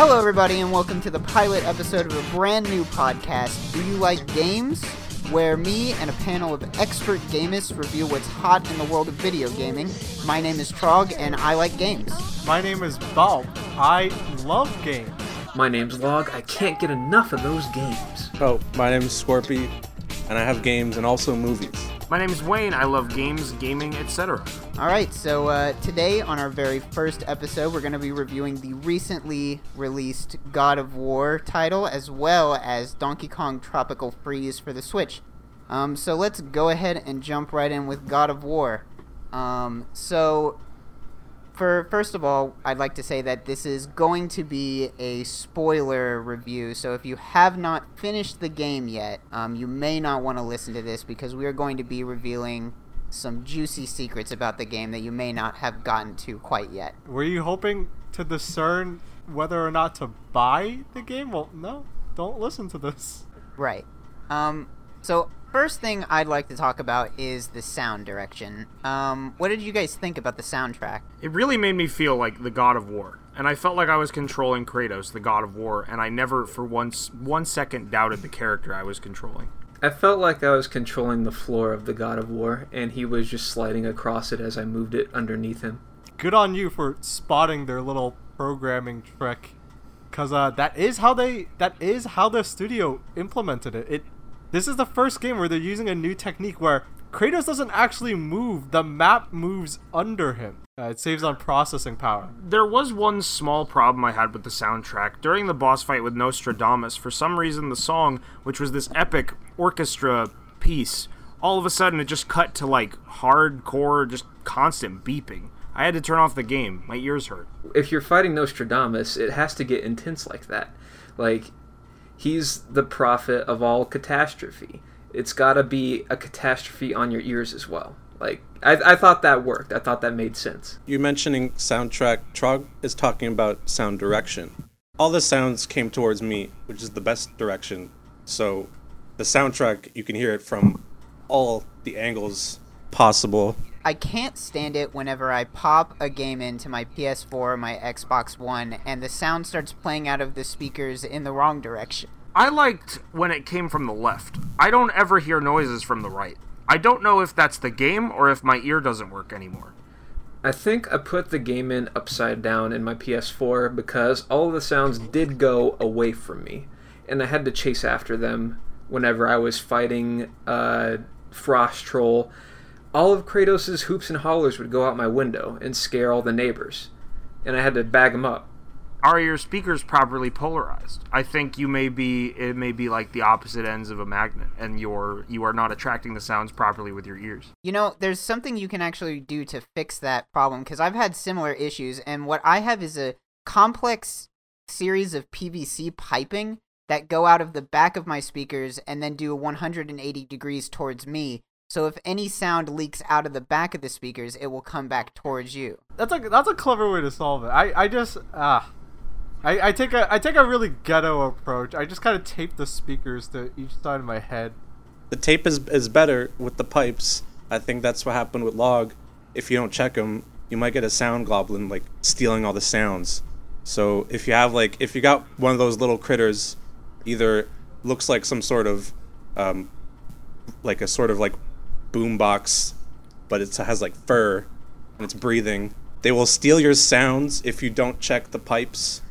Hello, everybody, and welcome to the pilot episode of a brand new podcast, Do You Like Games? Where me and a panel of expert gamists review what's hot in the world of video gaming. My name is Trog, and I like games. My name is Bob. I love games. My name's Log. I can't get enough of those games. Oh, my name is Scorpy, and I have games and also movies. My name is Wayne. I love games, gaming, etc. All right, so uh, today on our very first episode, we're going to be reviewing the recently released God of War title as well as Donkey Kong Tropical Freeze for the Switch. Um, so let's go ahead and jump right in with God of War. Um, so, for first of all, I'd like to say that this is going to be a spoiler review. So if you have not finished the game yet, um, you may not want to listen to this because we are going to be revealing some juicy secrets about the game that you may not have gotten to quite yet. Were you hoping to discern whether or not to buy the game? Well, no. Don't listen to this. Right. Um, so first thing I'd like to talk about is the sound direction. Um, what did you guys think about the soundtrack? It really made me feel like the God of War, and I felt like I was controlling Kratos, the God of War, and I never for once one second doubted the character I was controlling. I felt like I was controlling the floor of the God of War, and he was just sliding across it as I moved it underneath him. Good on you for spotting their little programming trick, because uh, that is how they that is how the studio implemented it. It this is the first game where they're using a new technique where Kratos doesn't actually move; the map moves under him. Uh, it saves on processing power. There was one small problem I had with the soundtrack. During the boss fight with Nostradamus, for some reason the song, which was this epic orchestra piece, all of a sudden it just cut to like hardcore, just constant beeping. I had to turn off the game. My ears hurt. If you're fighting Nostradamus, it has to get intense like that. Like, he's the prophet of all catastrophe. It's gotta be a catastrophe on your ears as well. Like, I, I thought that worked. I thought that made sense. You mentioning soundtrack, Trog is talking about sound direction. All the sounds came towards me, which is the best direction. So, the soundtrack, you can hear it from all the angles possible. I can't stand it whenever I pop a game into my PS4 or my Xbox One and the sound starts playing out of the speakers in the wrong direction. I liked when it came from the left. I don't ever hear noises from the right. I don't know if that's the game or if my ear doesn't work anymore. I think I put the game in upside down in my PS4 because all of the sounds did go away from me, and I had to chase after them whenever I was fighting uh, Frost Troll. All of Kratos' hoops and hollers would go out my window and scare all the neighbors, and I had to bag them up. Are your speakers properly polarized? I think you may be it may be like the opposite ends of a magnet and you're you are not attracting the sounds properly with your ears. You know, there's something you can actually do to fix that problem because I've had similar issues, and what I have is a complex series of PVC piping that go out of the back of my speakers and then do a 180 degrees towards me. So if any sound leaks out of the back of the speakers, it will come back towards you. That's a that's a clever way to solve it. I I just ah. I, I take a I take a really ghetto approach. I just kind of tape the speakers to each side of my head. The tape is, is better with the pipes. I think that's what happened with Log. If you don't check them, you might get a sound goblin like stealing all the sounds. So if you have like if you got one of those little critters, either looks like some sort of um, like a sort of like boombox, but it has like fur and it's breathing. They will steal your sounds if you don't check the pipes.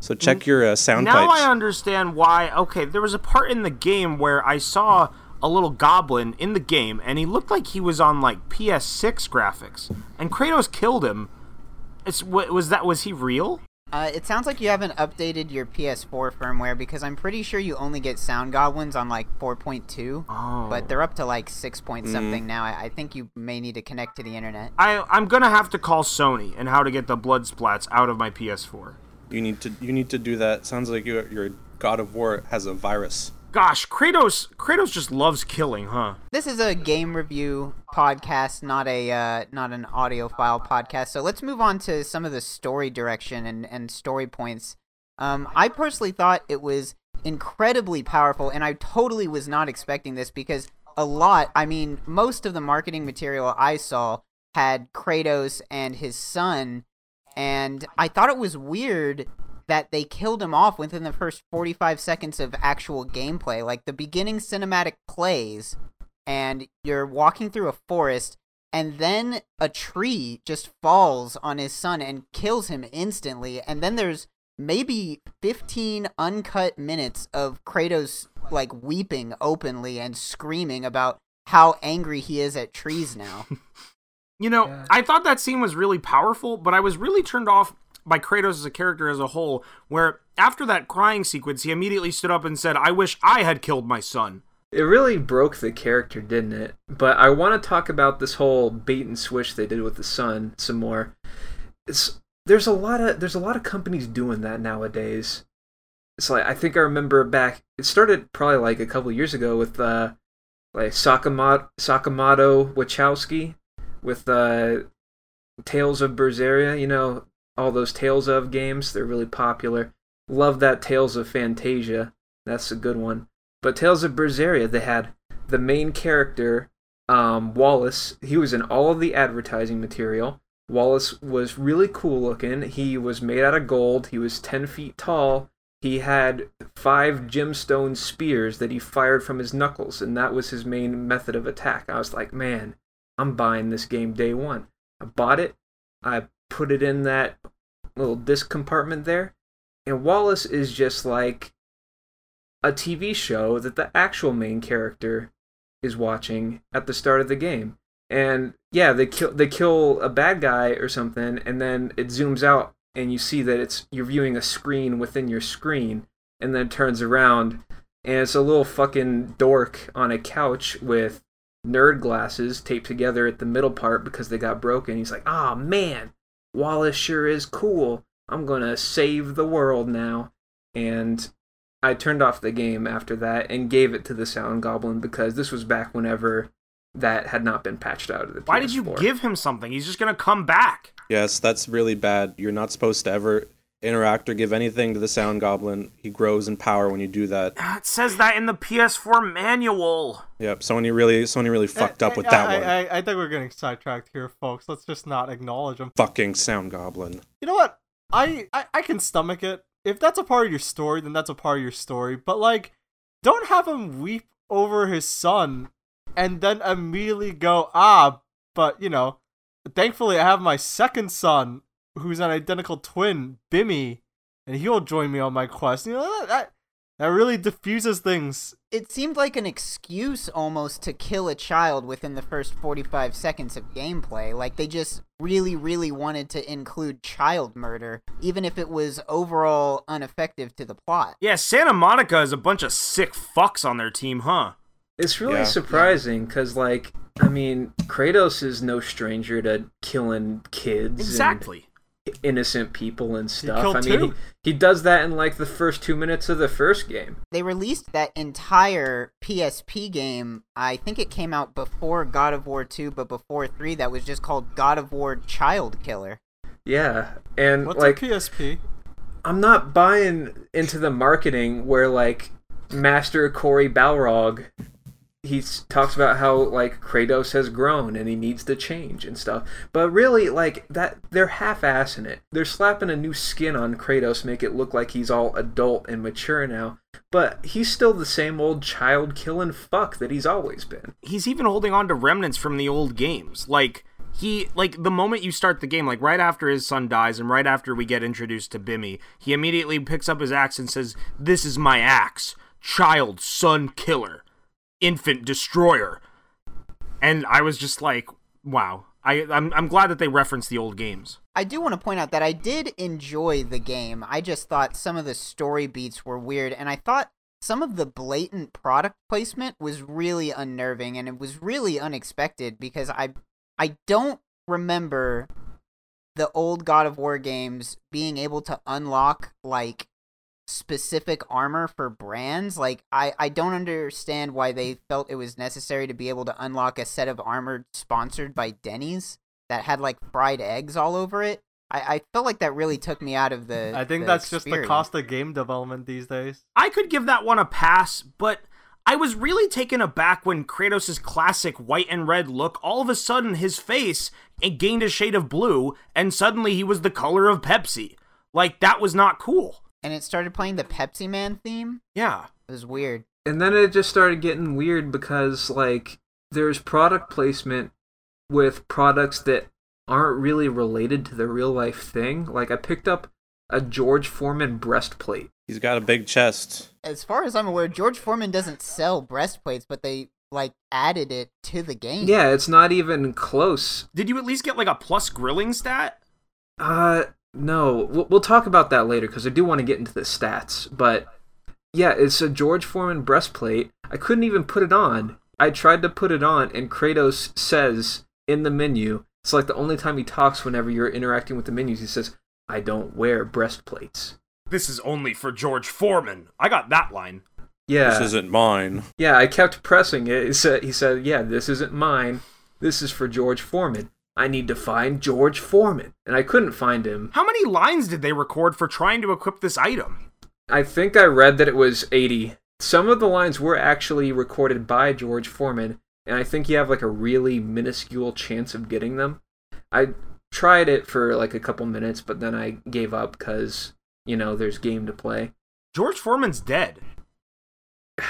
So check your uh, sound now pipes. I understand why. Okay, there was a part in the game where I saw a little goblin in the game, and he looked like he was on like PS6 graphics, and Kratos killed him. It's wa- was that was he real? Uh, it sounds like you haven't updated your PS4 firmware because I'm pretty sure you only get sound goblins on like 4.2, Oh. but they're up to like 6 point something now. I, I think you may need to connect to the internet. I I'm gonna have to call Sony and how to get the blood splats out of my PS4. You need to you need to do that. Sounds like your your God of War has a virus. Gosh, Kratos Kratos just loves killing, huh? This is a game review podcast, not a uh, not an audiophile podcast. So let's move on to some of the story direction and, and story points. Um, I personally thought it was incredibly powerful, and I totally was not expecting this because a lot, I mean, most of the marketing material I saw had Kratos and his son, and I thought it was weird that they killed him off within the first 45 seconds of actual gameplay. Like the beginning cinematic plays, and you're walking through a forest, and then a tree just falls on his son and kills him instantly. And then there's maybe 15 uncut minutes of Kratos like weeping openly and screaming about how angry he is at trees now. You know, I thought that scene was really powerful, but I was really turned off by Kratos as a character as a whole, where after that crying sequence, he immediately stood up and said, I wish I had killed my son. It really broke the character, didn't it? But I want to talk about this whole bait and switch they did with the son some more. It's there's a lot of there's a lot of companies doing that nowadays. It's like I think I remember back. It started probably like a couple years ago with uh, like Sakamoto, Sakamoto Wachowski with uh, Tales of Berseria. You know all those Tales of games. They're really popular. Love that Tales of Phantasia. That's a good one. But Tales of Berseria, they had the main character, um, Wallace. He was in all of the advertising material. Wallace was really cool looking. He was made out of gold. He was 10 feet tall. He had five gemstone spears that he fired from his knuckles, and that was his main method of attack. I was like, man, I'm buying this game day one. I bought it. I put it in that little disc compartment there. And Wallace is just like a TV show that the actual main character is watching at the start of the game. And yeah, they kill they kill a bad guy or something, and then it zooms out and you see that it's you're viewing a screen within your screen, and then turns around and it's a little fucking dork on a couch with nerd glasses taped together at the middle part because they got broken. He's like, ah oh, man, Wallace sure is cool. I'm gonna save the world now. And I turned off the game after that and gave it to the Sound Goblin because this was back whenever that had not been patched out of the. Why PS4. did you give him something? He's just gonna come back. Yes, that's really bad. You're not supposed to ever interact or give anything to the Sound Goblin. He grows in power when you do that. Ah, It says that in the PS4 manual. Yep, Sony really Sony really fucked up with I, that I, one. I, I think we're getting sidetracked here, folks. Let's just not acknowledge him. Fucking Sound Goblin. You know what? I, I I can stomach it. If that's a part of your story, then that's a part of your story. But like, don't have him weep over his son and then immediately go, ah, but you know, thankfully I have my second son who's an identical twin, Bimmy, and he'll join me on my quest. You know that that, that really diffuses things. it seemed like an excuse almost to kill a child within the first 45 seconds of gameplay. Like they just really, really wanted to include child murder, even if it was overall ineffective to the plot. Yeah, Santa Monica is a bunch of sick fucks on their team, huh? It's really Yeah. surprising because, like, I mean, Kratos is no stranger to killing kids, Exactly. And innocent people and stuff. killed I mean, two. he, he does that in like the first two minutes of the first game. They released that entire PSP game. I think it came out before God of War 2, but before 3, that was just called God of War Child Killer. Yeah, and What's like, a PSP? I'm not buying into the marketing where like Master Corey Balrog he talks about how like Kratos has grown and he needs to change and stuff. But really like that they're half-assing it. They're slapping a new skin on Kratos make it look like he's all adult and mature now. But he's still the same old child killing fuck that he's always been. He's even holding on to remnants from the old games. Like he like the moment you start the game, like right after his son dies and right after we get introduced to Bimmy, he immediately picks up his axe and says, "This is my axe, child son killer, infant destroyer." And I was just like, "Wow." I I'm I'm glad that they referenced the old games. I do want to point out that I did enjoy the game. I just thought some of the story beats were weird, and I thought some of the blatant product placement was really unnerving, and it was really unexpected because I I don't remember the old God of War games being able to unlock like specific armor for brands. Like I I don't understand why they felt it was necessary to be able to unlock a set of armor sponsored by Denny's that had like fried eggs all over it. I, I felt like that really took me out of the. I think the that's just the cost of game development these days. I could give that one a pass, but I was really taken aback when Kratos' classic white and red look, all of a sudden his face it gained a shade of blue, and suddenly he was the color of Pepsi. Like, that was not cool. And it started playing the Pepsi Man theme. Yeah. It was weird. And then it just started getting weird because like there's product placement with products that aren't really related to the real life thing. Like I picked up a George Foreman breastplate. He's got a big chest. As far as I'm aware, George Foreman doesn't sell breastplates, but they like added it to the game. Yeah, it's not even close. Did you at least get like a plus grilling stat? Uh no, we'll, we'll talk about that later because I do want to get into the stats. But yeah, it's a George Foreman breastplate. I couldn't even put it on. I tried to put it on, and Kratos says in the menu, it's like the only time he talks whenever you're interacting with the menus. He says, "I don't wear breastplates." This is only for George Foreman. I got that line. Yeah, This isn't mine. yeah. I kept pressing it. He said, "He said, yeah, this isn't mine. This is for George Foreman. I need to find George Foreman, and I couldn't find him. How many lines did they record for trying to equip this item? I think I read that it was 80. Some of the lines were actually recorded by George Foreman, and I think you have like a really minuscule chance of getting them. I tried it for like a couple minutes, but then I gave up because, you know, there's game to play. George Foreman's dead.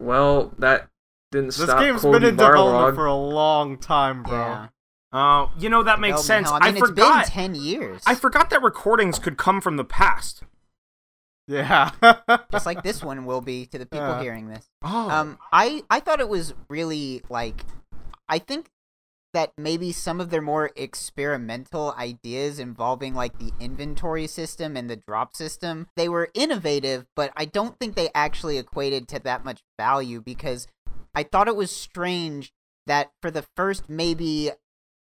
Well, that didn't This stop This game's Cody been in Barlog. development for a long time, bro. Yeah. Uh, you know that makes Hell, sense. hell, I mean, it's forgot. been ten years. I forgot that recordings could come from the past. Yeah. just like this one will be to the people Uh. hearing this. Oh, Um, I I thought it was really like, I think that maybe some of their more experimental ideas involving like the inventory system and the drop system, they were innovative, but I don't think they actually equated to that much value because I thought it was strange that for the first maybe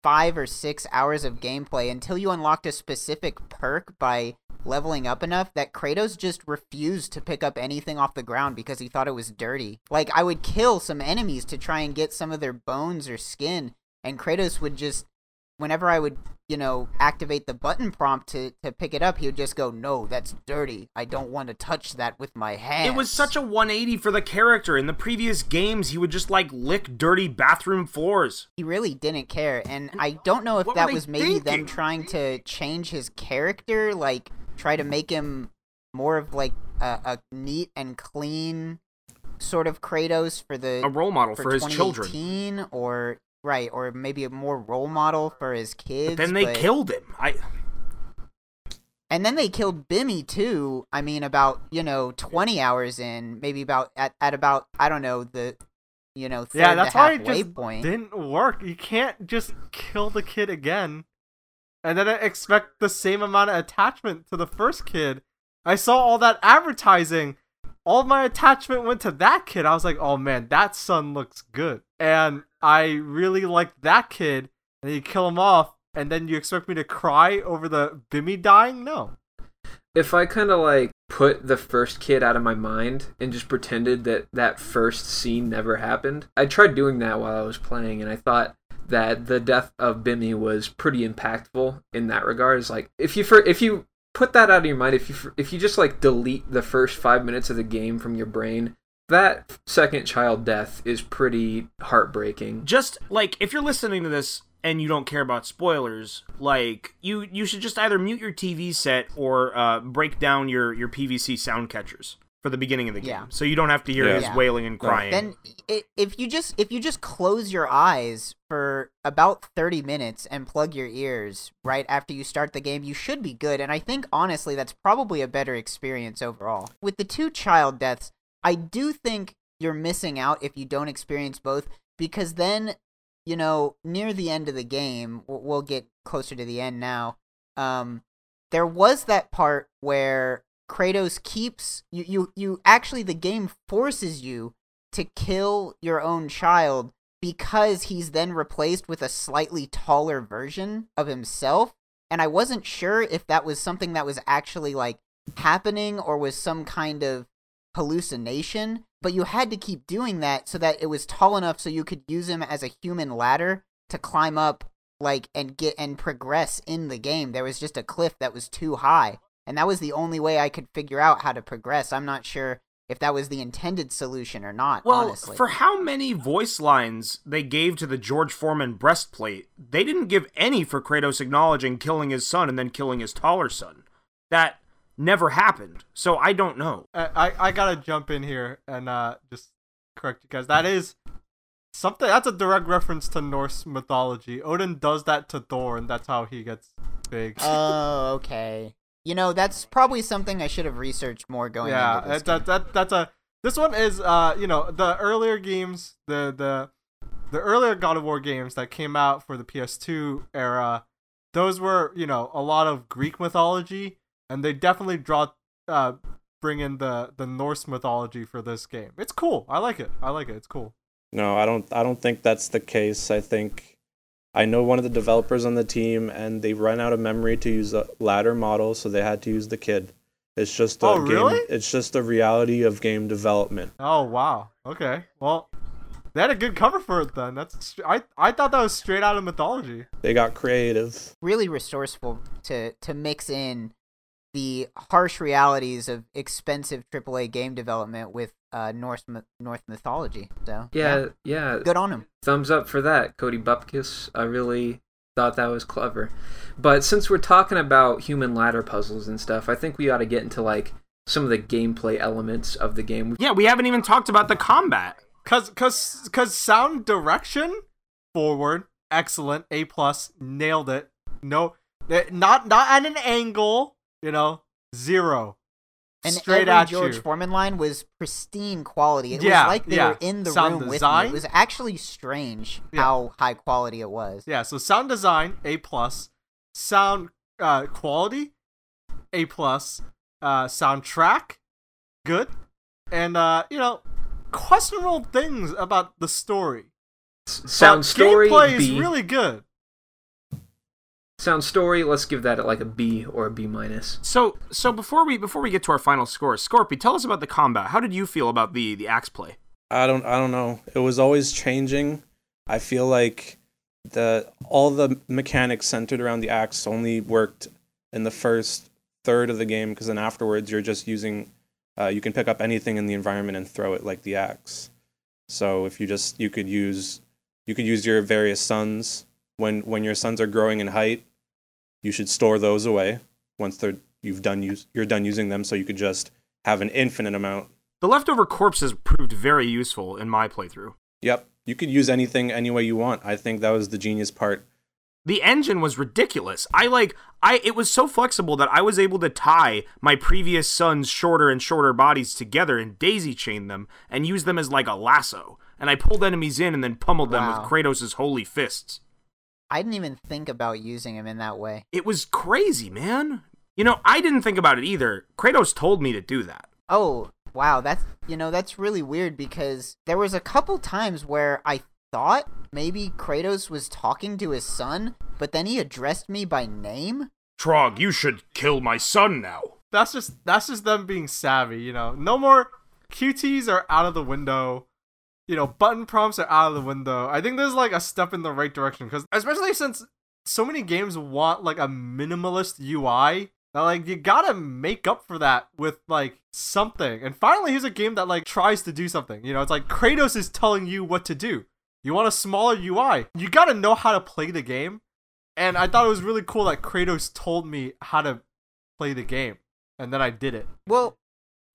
five or six hours of gameplay until you unlocked a specific perk by leveling up enough that Kratos just refused to pick up anything off the ground because he thought it was dirty. Like I would kill some enemies to try and get some of their bones or skin and Kratos would just whenever I would, you know, activate the button prompt to to pick it up, he would just go, "No, that's dirty. I don't want to touch that with my hands." it was such a 180 for the character. In the previous games, he would just like lick dirty bathroom floors. he really didn't care and i don't know if What that was maybe them trying to change his character like try to make him more of like a, a neat and clean sort of kratos for the A role model for, his children. or right or maybe a more role model for his kids Then they but- killed him. I and then they killed bimmy too i mean about you know 20 hours in maybe about at, at about i don't know the you know yeah, that's why it just point didn't work. You can't just kill the kid again and then expect the same amount of attachment to the first kid. I saw all that advertising. All my attachment went to that kid. I was like, oh man, that son looks good. And I really liked that kid. And you kill him off, and then you expect me to cry over the Bimmy dying? No. if I kind of like put the first kid out of my mind and just pretended that that first scene never happened, I tried doing that while I was playing, and I thought that the death of Bimmy was pretty impactful in that regard. Is like if you for, if you put that out of your mind, if you if you just like delete the first five minutes of the game from your brain, that second child death is pretty heartbreaking. just like if you're listening to this and you don't care about spoilers, like you you should just either mute your TV set or uh, break down your your PVC sound catchers for the beginning of the game, Yeah. so you don't have to hear Yeah. his Yeah. wailing and crying. then i if you just if you just close your eyes for about 30 minutes and plug your ears right after you start the game you should be good and i think honestly that's probably a better experience overall with the two child deaths i do think you're missing out if you don't experience both because then you know near the end of the game we'll- get closer to the end now um there was that part where Kratos keeps you you you actually the game forces you to kill your own child because he's then replaced with a slightly taller version of himself and I wasn't sure if that was something that was actually like happening or was some kind of hallucination, but you had to keep doing that so that it was tall enough so you could use him as a human ladder to climb up like and get and progress in the game. There was just a cliff that was too high, and that was the only way I could figure out how to progress. I'm not sure if that was the intended solution or not, Well, honestly. for how many voice lines they gave to the George Foreman breastplate, they didn't give any for Kratos acknowledging killing his son and then killing his taller son. That never happened. So I don't know. I, I I gotta jump in here and uh just correct you guys. That is something. That's a direct reference to Norse mythology. Odin does that to Thor, and that's how he gets big. Oh, okay. You know, that's probably something I should have researched more going yeah, into this. that, that that that's a. This one is uh you know the earlier games the the the earlier God of War games that came out for the PS2 era. Those were you know a lot of Greek mythology, and they definitely draw uh bring in the the Norse mythology for this game. It's cool. I like it. I like it. It's cool. No, I don't. I don't think that's the case. I think I know one of the developers on the team, and they ran out of memory to use a ladder model, so they had to use the kid. It's just a Oh, game. really? It's just the reality of game development. Oh wow. Okay. Well, they had a good cover for it then. That's I I thought that was straight out of mythology. They got creative. really resourceful to to mix in the harsh realities of expensive AAA game development with uh, Norse myth- Norse mythology. So Yeah, yeah. good on him. Thumbs up for that, Cody Bupkis. I really thought that was clever. But since we're talking about human ladder puzzles and stuff, I think we ought to get into like some of the gameplay elements of the game. Yeah, we haven't even talked about the combat. Cause cause cause sound direction forward excellent A plus nailed it. No, eh, not not at an angle. You know zero. And straight every at George you. Foreman line was pristine quality. It Yeah, was like they yeah. were in the Sound room design? with me. It was actually strange Yeah. how high quality it was. Yeah. So sound design A plus, sound uh, quality A plus, uh, soundtrack good, and uh, you know questionable things about the story. Sound But story gameplay B. is really good. Sound story, let's give that like a B or a B minus. So so before we before we get to our final score, Scorpy, tell us about the combat. How did you feel about the the axe play? I don't. I don't know. It was always changing. I feel like the all the mechanics centered around the axe only worked in the first third of the game because then afterwards you're just using. Uh, you can pick up anything in the environment and throw it like the axe. So if you just you could use you could use your various sons when when your sons are growing in height. You should store those away once they're you've done use you're done using them. So you could just have an infinite amount The leftover corpses proved very useful in my playthrough. Yep. You could use anything any way you want. I think that was the genius part. The engine was ridiculous. I like I it was so flexible that I was able to tie my previous son's shorter and shorter bodies together and daisy chain them and use them as like a lasso. And I pulled enemies in and then pummeled them with Kratos' holy fists. I didn't even think about using him in that way. It was crazy, man. You know, I didn't think about it either. Kratos told me to do that. Oh, wow, that's you know, that's really weird because there was a couple times where I thought maybe Kratos was talking to his son, but then he addressed me by name. Trog, you should kill my son now. that's just that's just them being savvy, you know. No more QTs are out of the window. You know, button prompts are out of the window. I think there's like a step in the right direction because especially since so many games want like a minimalist UI, that like you gotta make up for that with like something. And finally, here's a game that like tries to do something. You know, it's like Kratos is telling you what to do. You want a smaller UI. You gotta know how to play the game. And I thought it was really cool that Kratos told me how to play the game and then I did it. Well,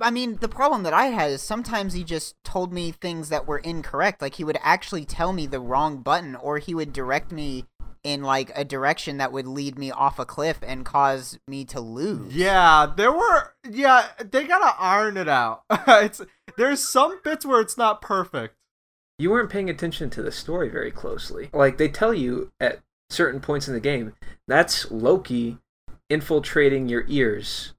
I mean, the problem that I had is sometimes he just told me things that were incorrect. Like he would actually tell me the wrong button, or he would direct me in like a direction that would lead me off a cliff and cause me to lose. Yeah, there were. Yeah, they gotta iron it out. it's there's some bits where it's not perfect. You weren't paying attention to the story very closely. Like they tell you at certain points in the game, that's Loki infiltrating your ears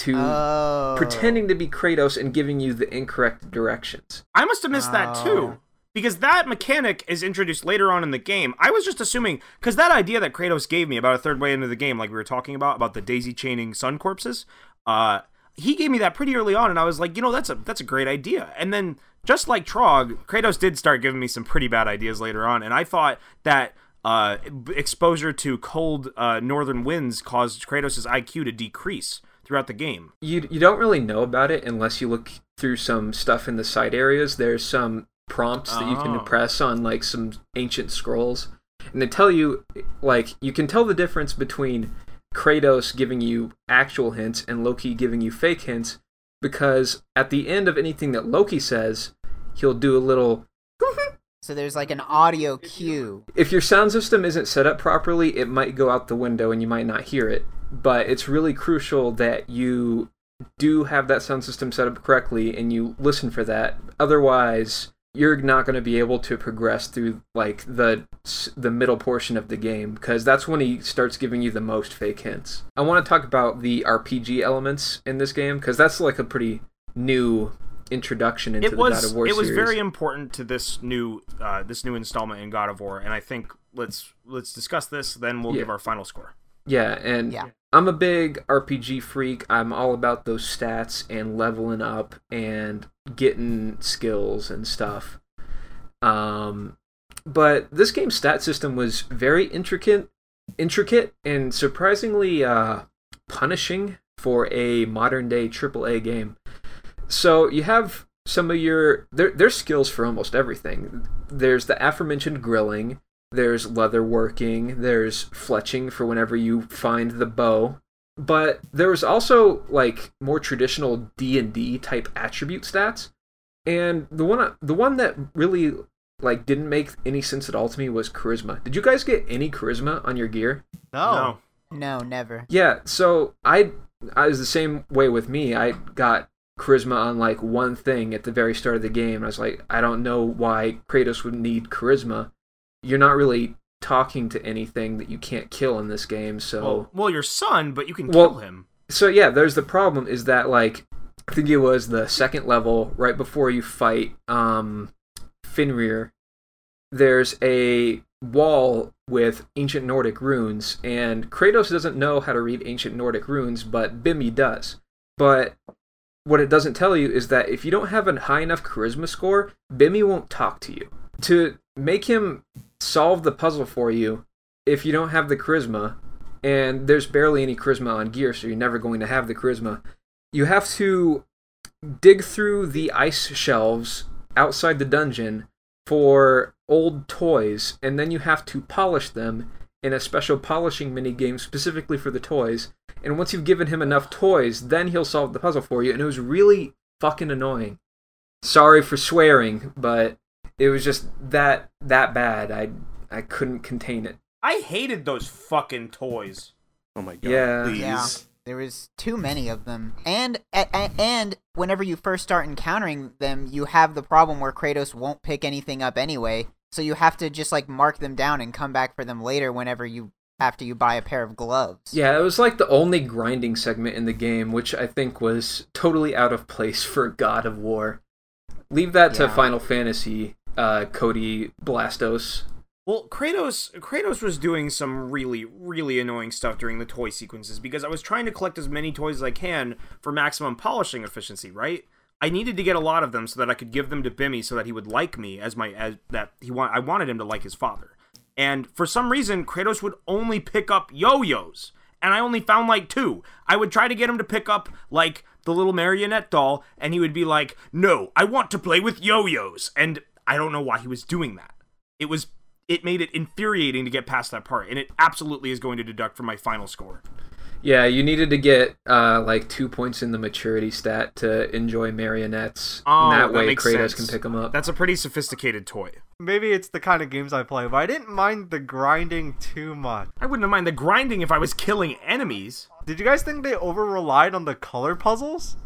to Oh. pretending to be Kratos and giving you the incorrect directions. I must have missed that Oh. too. Because that mechanic is introduced later on in the game. I was just assuming, because that idea that Kratos gave me about a third way into the game, like we were talking about, about the daisy chaining son corpses, uh, he gave me that pretty early on, and I was like, you know, that's a that's a great idea. And then just like Trog, Kratos did start giving me some pretty bad ideas later on, and I thought that uh, exposure to cold uh, northern winds caused Kratos' IQ to decrease throughout the game. You you don't really know about it unless you look through some stuff in the side areas. There's some prompts that you can Oh. press on like some ancient scrolls, and they tell you like you can tell the difference between Kratos giving you actual hints and Loki giving you fake hints because at the end of anything that Loki says, he'll do a little So there's like an audio cue. if your sound system isn't set up properly, it might go out the window and you might not hear it. But it's really crucial that you do have that sound system set up correctly and you listen for that. Otherwise, you're not going to be able to progress through like the the middle portion of the game because that's when he starts giving you the most fake hints. I want to talk about the RPG elements in this game because that's like a pretty new introduction into it the was God of War it was series. very important to this new uh, this new installment in God of War, and I think let's let's discuss this. Then we'll Yeah. give our final score. Yeah, and Yeah. I'm a big RPG freak. I'm all about those stats and leveling up and getting skills and stuff. Um, but this game's stat system was very intricate, intricate and surprisingly uh, punishing for a modern day AAA game. So you have some of your there, there's skills for almost everything. There's the aforementioned grilling. There's leather working. There's fletching for whenever you find the bow. But there was also like more traditional D and D type attribute stats. And the one the one that really like didn't make any sense at all to me was charisma. Did you guys get any charisma on your gear? No. No, never. Yeah, so I I was the same way with me. I got charisma on like one thing at the very start of the game. I was like, I don't know why Kratos would need charisma. You're not really talking to anything that you can't kill in this game, so Well, well, your son, but you can Well- kill him. so yeah, there's the problem is that like I think it was the second level right before you fight um Fenrir. There's a wall with ancient Nordic runes, and Kratos doesn't know how to read ancient Nordic runes, but Bimmy does. But what it doesn't tell you is that if you don't have a high enough charisma score, Bimmy won't talk to you. To make him solve the puzzle for you, if you don't have the charisma, and there's barely any charisma on gear, so you're never going to have the charisma. You have to dig through the ice shelves outside the dungeon for old toys, and then you have to polish them in a special polishing mini game specifically for the toys. And once you've given him enough toys, then he'll solve the puzzle for you. And it was really fucking annoying. Sorry for swearing, but it was just that that bad. I I couldn't contain it. I hated those fucking toys. Oh my god. Yeah. Please. Yeah. There was too many of them, and a- a- and whenever you first start encountering them, you have the problem where Kratos won't pick anything up anyway. So you have to just like mark them down and come back for them later whenever you after you buy a pair of gloves. Yeah, it was like the only grinding segment in the game, which I think was totally out of place for God of War. Leave that to Final Fantasy, uh, Cody Blastos. Well, Kratos Kratos was doing some really really annoying stuff during the toy sequences because I was trying to collect as many toys as I can for maximum polishing efficiency, right? I needed to get a lot of them so that I could give them to Bimmy so that he would like me as my as that he want I wanted him to like his father. And for some reason Kratos would only pick up yo-yos and I only found like two. I would try to get him to pick up like the little marionette doll and he would be like, "No, I want to play with yo-yos." And I don't know why he was doing that. It was it made it infuriating to get past that part, and it absolutely is going to deduct from my final score. Yeah, you needed to get uh, like two points in the maturity stat to enjoy marionettes. Oh, and that that way makes Kratos sense. can pick them up. That's a pretty sophisticated toy. Maybe it's the kind of games I play, but I didn't mind the grinding too much. I wouldn't have mind the grinding if I was killing enemies. Did you guys think they over relied on the color puzzles?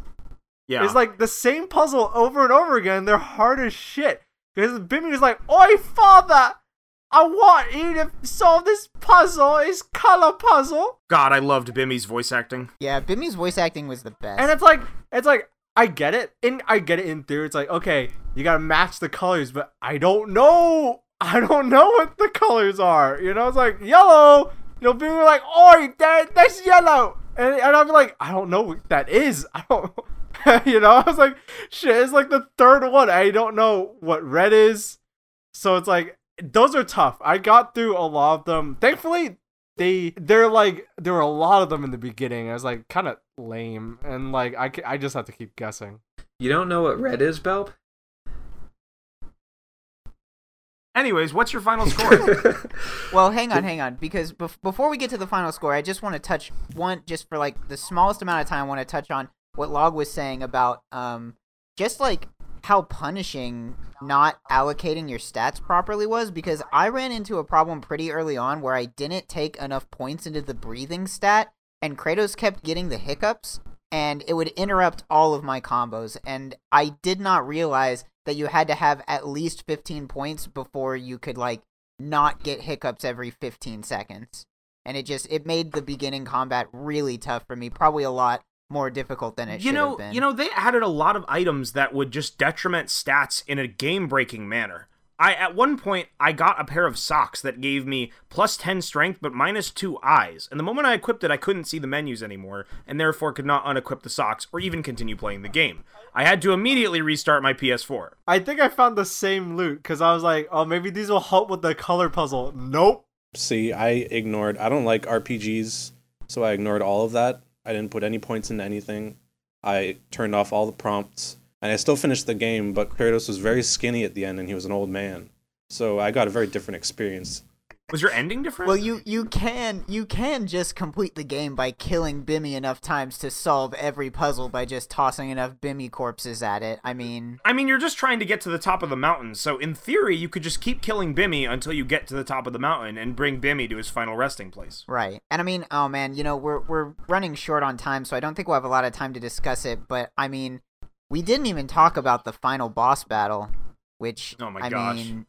Yeah, It's like the same puzzle over and over again. They're hard as shit. Because Bimmy was like, Oi, father! I want you to solve this puzzle. It's color puzzle. God, I loved Bimmy's voice acting. Yeah, Bimmy's voice acting was the best. And it's like, it's like, I get it. And I get it in theory. It's like, okay, you gotta match the colors, but I don't know. I don't know what the colors are. You know, it's like yellow. You know, people are like, oi, that, that's yellow. and, and I'm like, I don't know what that is. I don't, you know. I was like, shit, it's like the third one. I don't know what red is. So it's like those are tough. I got through a lot of them. Thankfully, they they're like there were a lot of them in the beginning. I was like kind of lame, and like I I just have to keep guessing. You don't know what red is, Belp? Anyways, what's your final score? Well, hang on, hang on, because bef- before we get to the final score, I just want to touch one, just for like the smallest amount of time, I want to touch on what Log was saying about um, just like how punishing not allocating your stats properly was. Because I ran into a problem pretty early on where I didn't take enough points into the breathing stat, and Kratos kept getting the hiccups, and it would interrupt all of my combos. And I did not realize that you had to have at least 15 points before you could like not get hiccups every 15 seconds. And it just it made the beginning combat really tough for me, probably a lot more difficult than it you should know, have been. you know, they added a lot of items that would just detriment stats in a game-breaking manner. I at one point I got a pair of socks that gave me plus 10 strength but minus 2 eyes. And the moment I equipped it, I couldn't see the menus anymore and therefore could not unequip the socks or even continue playing the game. I had to immediately restart my PS4. I think I found the same loot because I was like, oh, maybe these will help with the color puzzle. Nope. See, I ignored. I don't like RPGs, so I ignored all of that. I didn't put any points into anything. I turned off all the prompts, and I still finished the game. But Kratos was very skinny at the end, and he was an old man, so I got a very different experience. Was your ending different? well, you you can you can just complete the game by killing Bimmy enough times to solve every puzzle by just tossing enough Bimmy corpses at it. I mean, I mean, you're just trying to get to the top of the mountain, so in theory, you could just keep killing Bimmy until you get to the top of the mountain and bring Bimmy to his final resting place. Right. And I mean, oh man, you know, we're we're running short on time, so I don't think we'll have a lot of time to discuss it, but I mean, we didn't even talk about the final boss battle, which Oh my I gosh. mean,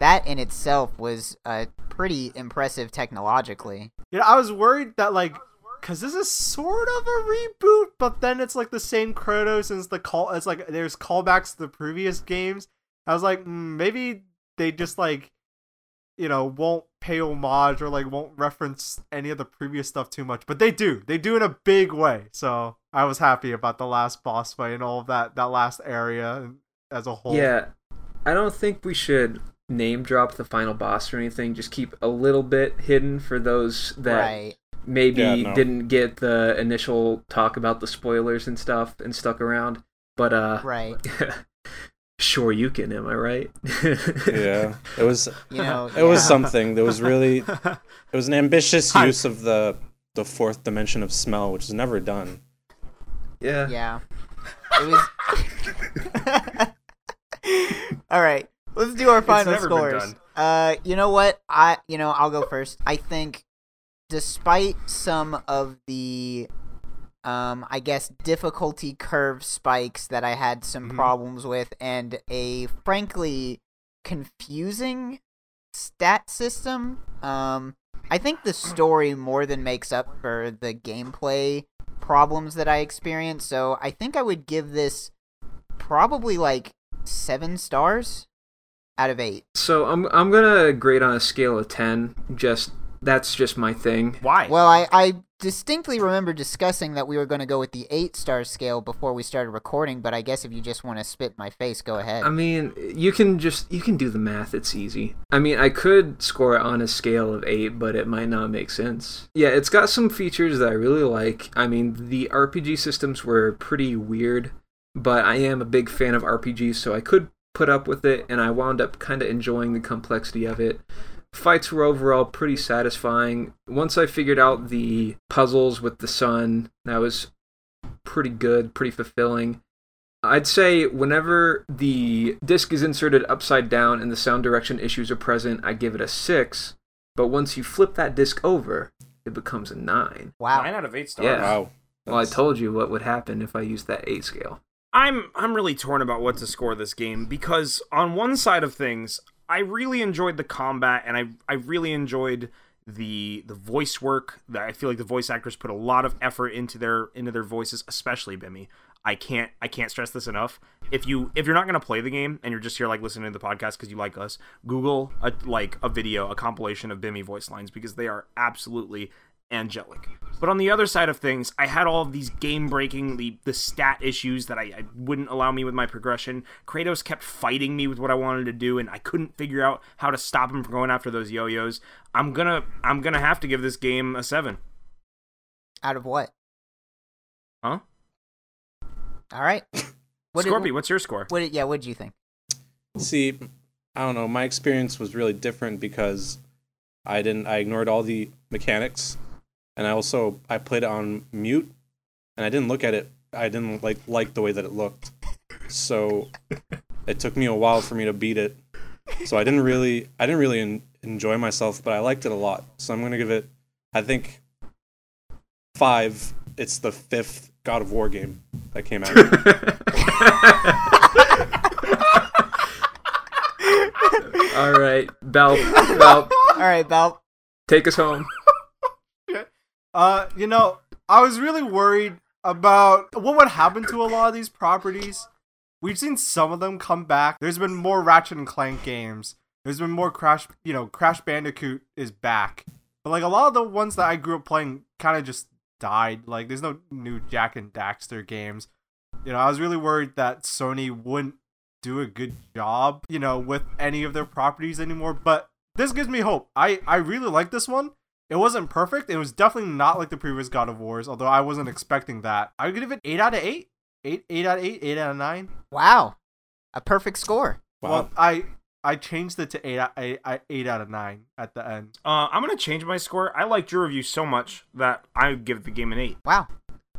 that in itself was uh, pretty impressive technologically. You know, I was worried that like, cause this is sort of a reboot, but then it's like the same Kratos and it's the call. It's like there's callbacks to the previous games. I was like, mm, maybe they just like, you know, won't pay homage or like won't reference any of the previous stuff too much, but they do. They do in a big way. So I was happy about the last boss fight and all of that. That last area as a whole. Yeah, I don't think we should name drop the final boss or anything. Just keep a little bit hidden for those that right. maybe Yeah, no. didn't get the initial talk about the spoilers and stuff and stuck around. But uh, Right. sure you can. Am I right? Yeah, it was. You know, It was something. There was really. It was an ambitious Hi. use of the the fourth dimension of smell, which is never done. yeah. Yeah. It was. All right, let's do our final scores. Uh, you know what? I you know I'll go first. I think, despite some of the, um, I guess difficulty curve spikes that I had some Mhm. problems with, and a frankly confusing stat system. Um, I think the story more than makes up for the gameplay problems that I experienced. So I think I would give this probably like seven stars out of eight. So I'm I'm gonna grade on a scale of ten. Just that's just my thing. Why? Well, I, I distinctly remember discussing that we were going to go with the eight star scale before we started recording, but I guess if you just want to spit in my face, go ahead. I mean, you can just you can do the math. It's easy. I mean, I could score it on a scale of eight, but it might not make sense. Yeah, it's got some features that I really like. I mean, the RPG systems were pretty weird, but I am a big fan of RPGs, so I could put up with it, and I wound up kind of enjoying the complexity of it. Fights were overall pretty satisfying. Once I figured out the puzzles with the son, that was pretty good, pretty fulfilling. I'd say whenever the disc is inserted upside down and the sound direction issues are present, I give it a 6. But once you flip that disc over, it becomes a 9. wow. Nine out of eight stars. Yeah. Wow. Well, I told you what would happen if I used that 8 scale. I'm I'm really torn about what to score this game because on one side of things, I really enjoyed the combat and I I really enjoyed the the voice work. I feel like the voice actors put a lot of effort into their into their voices, especially Bimmy. I can't I can't stress this enough. If you if you're not gonna play the game and you're just here like listening to the podcast because you like us, Google a, like a video, a compilation of Bimmy voice lines because they are absolutely angelic. But on the other side of things, I had all of these game breaking, the, the stat issues that I, I wouldn't allow me with my progression. Kratos kept fighting me with what I wanted to do, and I couldn't figure out how to stop him from going after those yo-yos. I'm gonna I'm gonna have to give this game a seven. Out of what? Huh? All right. What did- Scorpy, what's your score? What? did- yeah. What did you think? See, I don't know. My experience was really different because I didn't. I ignored all the mechanics, and I also I played it on mute, and I didn't look at it. I didn't like like the way that it looked, so it took me a while for me to beat it. So I didn't really I didn't really en- enjoy myself, but I liked it a lot. So I'm gonna give it. I think five. It's the fifth God of War game that came out. All right, Bell, Bell, All right, Bal. take us home. Uh, you know, I was really worried about what would happen to a lot of these properties. We've seen some of them come back. There's been more Ratchet and Clank games. There's been more Crash, you know, Crash Bandicoot is back. But like a lot of the ones that I grew up playing kind of just died. Like there's no new Jak and Daxter games. You know, I was really worried that Sony wouldn't do a good job, you know, with any of their properties anymore, but this gives me hope. I I really like this one. It wasn't perfect. It was definitely not like the previous God of Wars, although I wasn't expecting that. I would give it 8 out of 8. 8 8 out of 8, 8 out of 9. Wow, a perfect score. Wow. Well, I I changed it to 8 out, 8, 8 out of 9 at the end. Uh, I'm gonna change my score. I liked your review so much that I would give the game an eight. Wow.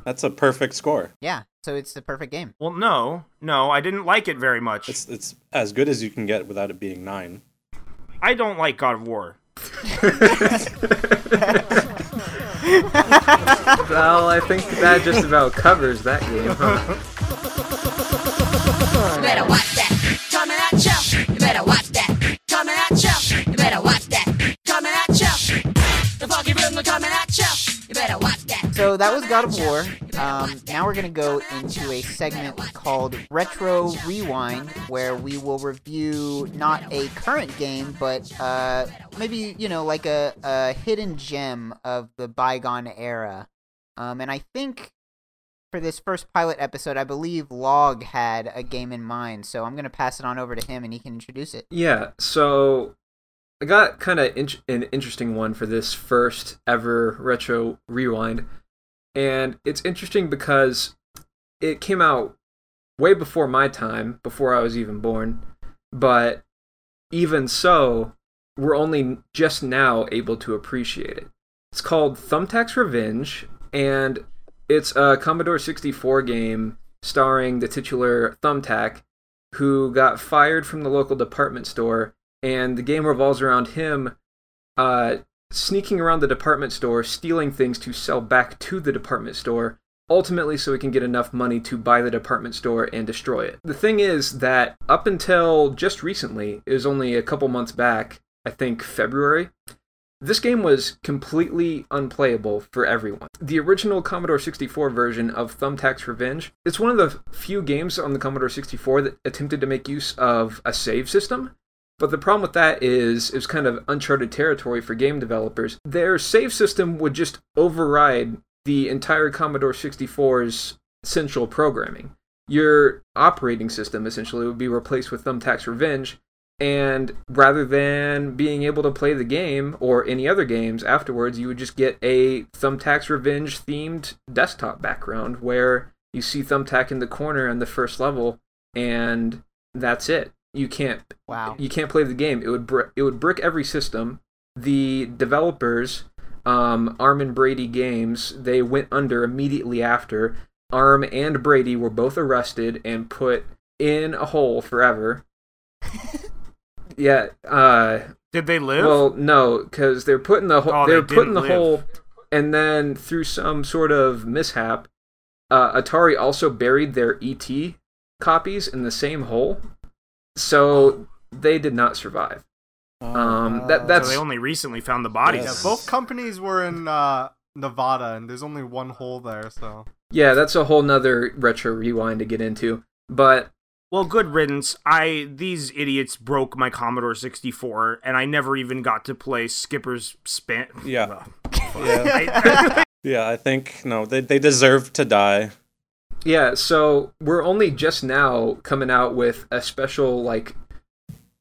That's a perfect score. Yeah. So it's the perfect game. Well, no, no, I didn't like it very much. It's it's as good as you can get without it being nine. I don't like God of War. Well, I think that just about covers that game, huh? So that was God of War. Um, now we're gonna go into a segment called Retro Rewind, where we will review not a current game, but uh, maybe you know like a, a hidden gem of the bygone era. Um, and I think for this first pilot episode, I believe Log had a game in mind. So I'm gonna pass it on over to him, and he can introduce it. Yeah, so I got kind of in- an interesting one for this first ever retro rewind. And it's interesting because it came out way before my time, before I was even born. But even so, we're only just now able to appreciate it. It's called Thumbtack's Revenge, and it's a Commodore 64 game starring the titular Thumbtack, who got fired from the local department store, and the game revolves around him uh, sneaking around the department store, stealing things to sell back to the department store, ultimately so he can get enough money to buy the department store and destroy it. The thing is that up until just recently, it was only a couple months back, I think February, this game was completely unplayable for everyone. The original Commodore 64 version of Thumbtack's Revenge it's one of the few games on the Commodore 64 that attempted to make use of a save system. But the problem with that is it was kind of uncharted territory for game developers. Their save system would just override the entire Commodore 64's central programming. Your operating system essentially would be replaced with Thumbtack's Revenge, and rather than being able to play the game or any other games afterwards, you would just get a Thumbtack's Revenge themed desktop background where you see Thumbtack in the corner on the first level, and that's it. You can't Wow. you can't play the game. It would br- it would brick every system. The developers, um, Arm and Brady Games, they went under immediately after. Arm and Brady were both arrested and put in a hole forever. yeah. Uh, Did they live? well, no, because they're put in the hole. Oh, they they're put in the live. hole, and then through some sort of mishap, uh, Atari also buried their ET copies in the same hole, so they did not survive. Um, that Oh. that's so they only recently found the bodies. Yeah, both companies were in uh, Nevada, and there's only one hole there, so. yeah, that's a whole nother retro rewind to get into. But Well, good riddance. I these idiots broke my Commodore 64, and I never even got to play Skipper's Span. Yeah. Well, Yeah. I- Yeah, I think no, they they deserve to die. Yeah, so we're only just now coming out with a special like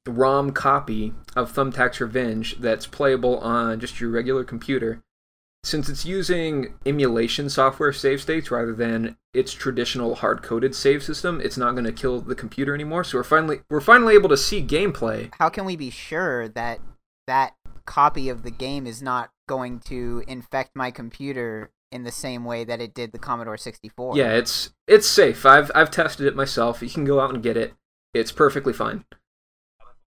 ROM copy of Thumbtack's Revenge that's playable on just your regular computer. Since it's using emulation software save states rather than its traditional hard-coded save system, it's not going to kill the computer anymore. So we're finally we're finally able to see gameplay. How can we be sure that that copy of the game is not going to infect my computer in the same way that it did the Commodore 64? Yeah, it's it's safe. I've I've tested it myself. You can go out and get it. It's perfectly fine.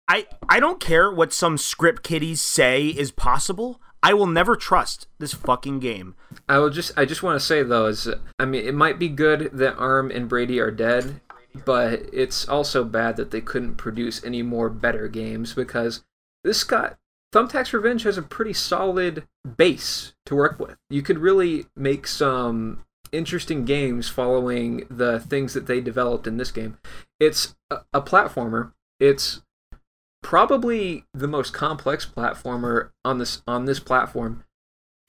I I don't care what some script kiddies say is possible. I will never trust this fucking game. I will just I just want to say though is I mean it might be good that Arm and Brady are dead, but it's also bad that they couldn't produce any more better games because this got Thumbtack's Revenge has a pretty solid base to work with. You could really make some interesting games following the things that they developed in this game. It's a, a platformer. It's probably the most complex platformer on this on this platform.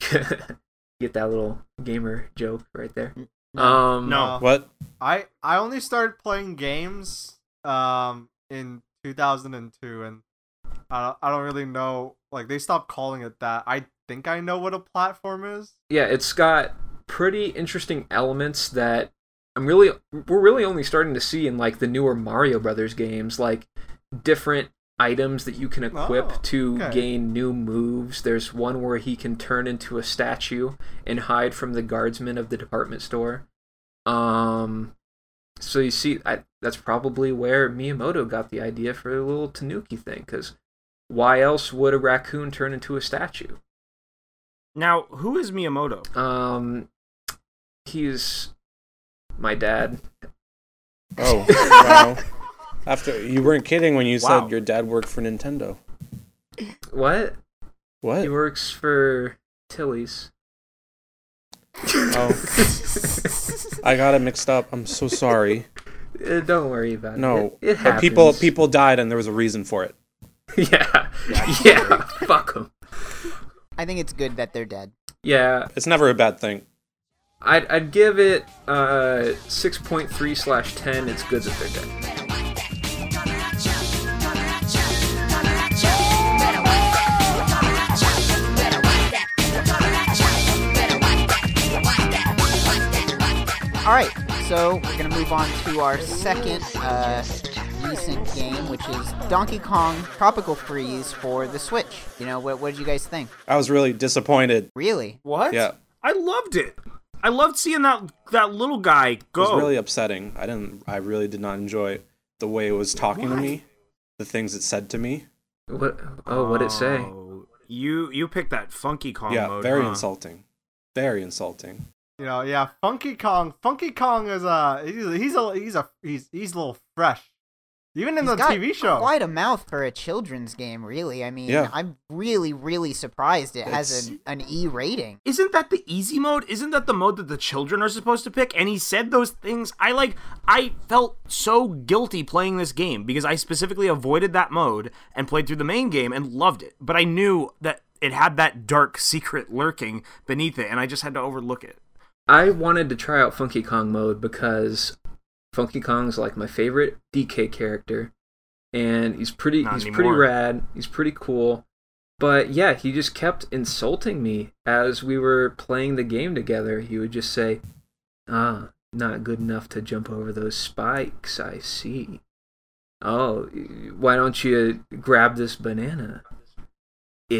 Get that little gamer joke right there. Um, No. What? I I only started playing games um in 2002 and I don't, I don't really know like they stopped calling it that. I think I know what a platform is. yeah, it's got pretty interesting elements that I'm really we're really only starting to see in like the newer Mario Brothers games, like different items that you can equip Oh, to okay. gain new moves. There's one where he can turn into a statue and hide from the guardsmen of the department store. Um so you see I, that's probably where Miyamoto got the idea for the little Tanuki thing cuz why else would a raccoon turn into a statue? Now, who is Miyamoto? Um, he's my dad. Oh, wow. After you weren't kidding when you Wow. said your dad worked for Nintendo. What? What? He works for Tilly's. Oh, I got it mixed up. I'm so sorry. Uh, don't worry about No, it. It, it but people people died and there was a reason for it. yeah, yeah. Fuck them. I think it's good that they're dead. Yeah, It's never a bad thing. I'd I'd give it uh six point three slash ten. It's good that they're dead. All right, so we're gonna move on to our second uh, recent game, which is Donkey Kong Tropical Freeze for the Switch. You know, what, what did you guys think? I was really disappointed. Really? What? Yeah. I loved it. I loved seeing that that little guy It go. was really upsetting. I didn't. I really did not enjoy the way it was talking to me, the things it said to me. What? Oh, what did it say? Oh, You you picked that Funky Kong yeah, mode. very huh? insulting. Very insulting. You know, yeah, Funky Kong. Funky Kong is a he's a, he's a he's a he's he's a little fresh. Even in He's the got TV show. Quite a mouth for a children's game, really. I mean, Yeah. I'm really, really surprised it has an, an E rating. Isn't that the easy mode? Isn't that the mode that the children are supposed to pick? And he said those things. I like. I felt so guilty playing this game because I specifically avoided that mode and played through the main game and loved it. But I knew that it had that dark secret lurking beneath it, and I just had to overlook it. I wanted to try out Funky Kong mode because Funky Kong's like my favorite DK character, and he's pretty Not he's pretty rad. He's pretty cool. But yeah, he just kept insulting me as we were playing the game together. He would just say, "Ah, not good enough to jump over those spikes. I see. Oh, why don't you grab this banana,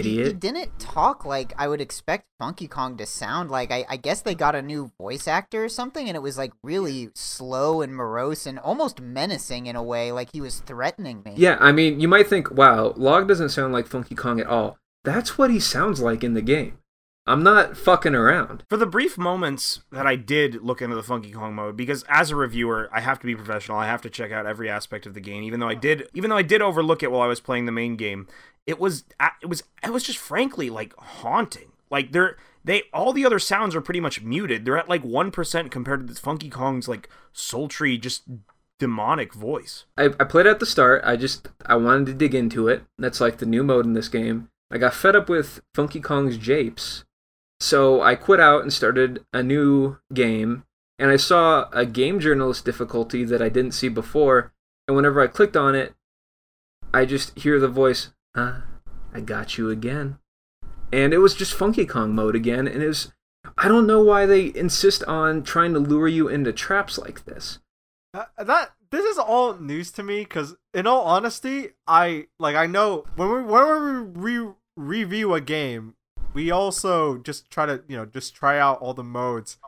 He, he didn't talk like I would expect Funky Kong to sound like. I, I guess they got a new voice actor or something, and it was like really slow and morose and almost menacing in a way, like he was threatening me. Yeah, I mean, you might think, wow, Log doesn't sound like Funky Kong at all. That's what he sounds like in the game. I'm not fucking around. For the brief moments that I did look into the Funky Kong mode, because as a reviewer, I have to be professional. I have to check out every aspect of the game, even though I did, even though I did overlook it while I was playing the main game. It was, it was, it was just frankly like haunting. Like they're, they, all the other sounds are pretty much muted. They're at like one percent compared to this Funky Kong's like sultry, just demonic voice. I, I played at the start. I just I wanted to dig into it. That's like the new mode in this game. I got fed up with Funky Kong's japes, So I quit out and started a new game, and I saw a game journalist difficulty that I didn't see before. And whenever I clicked on it, I just hear the voice, huh, I got you again. And it was just Funky Kong mode again, and it was. I don't know why they insist on trying to lure you into traps like this. Uh, that this is all news to me because, in all honesty, I like I know when we when we re- review a game, we also just try to you know just try out all the modes.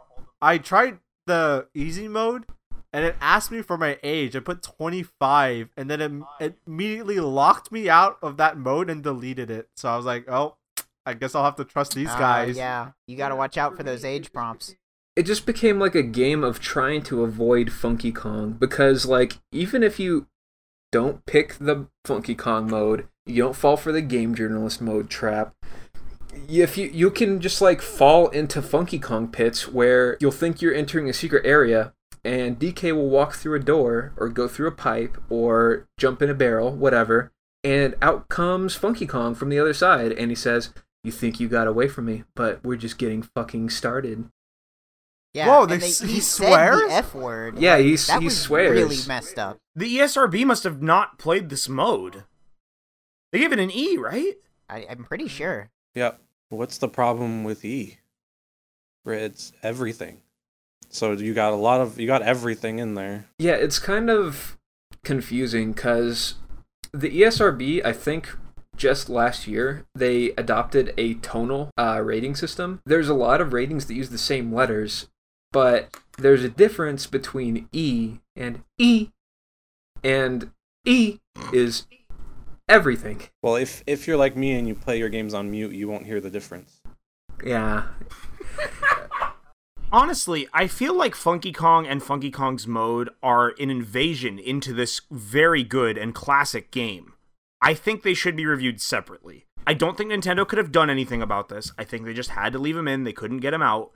I tried the easy mode, and it asked me for my age. I put twenty five, and then it, it immediately locked me out of that mode and deleted it. So I was like, oh, I guess I'll have to trust these Uh, guys. yeah, you got to watch out for those age prompts. it just became like a game of trying to avoid Funky Kong because like even if you don't pick the Funky Kong mode, you don't fall for the game journalist mode trap. If you you can just like fall into Funky Kong pits where you'll think you're entering a secret area and DK will walk through a door or go through a pipe or jump in a barrel, whatever, and out comes Funky Kong from the other side and he says, "You think you got away from me, but we're just getting fucking started." Yeah, Whoa, they they, s- he, he said swears? the F word. Yeah, like, he s- that he was swears. Really messed up. The ESRB must have not played this mode. They gave it an E, right? I, I'm pretty sure. Yep. What's the problem with E? It's everything. So you got a lot of you got everything in there. Yeah, it's kind of confusing because the ESRB, I think just last year, they adopted a tonal uh, rating system. There's a lot of ratings that use the same letters, but there's a difference between E and E, and E is everything. Well, if if you're like me and you play your games on mute, you won't hear the difference. Yeah, Honestly, I feel like Funky Kong and Funky Kong's mode are an invasion into this very good and classic game. I think they should be reviewed separately. I don't think Nintendo could have done anything about this. I think they just had to leave him in. They couldn't get him out,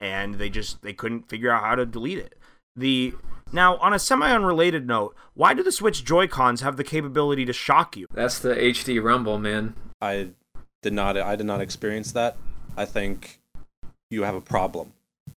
and they just they couldn't figure out how to delete it. The now on a semi-unrelated note, why do the Switch Joy Cons have the capability to shock you? that's the HD Rumble, man. I did not I did not experience that. I think you have a problem.